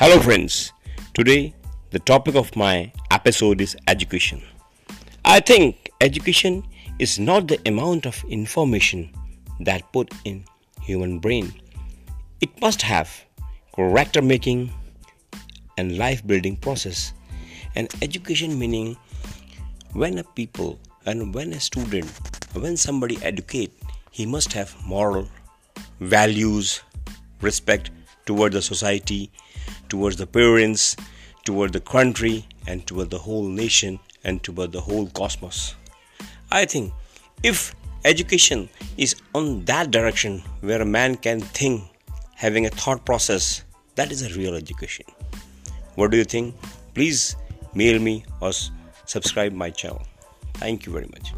Hello, friends. Today, the topic of my episode is education. I think education is not the amount of information that put in human brain. It must have character making and life building process. And education meaning when a people and when a student, when somebody educate, he must have moral values, respect toward the society, towards the parents, toward the country, and toward the whole nation and toward the whole cosmos. I think if education is on that direction where a man can think, having a thought process, that is a real education. What do you think? Please mail me or subscribe my channel. Thank you very much.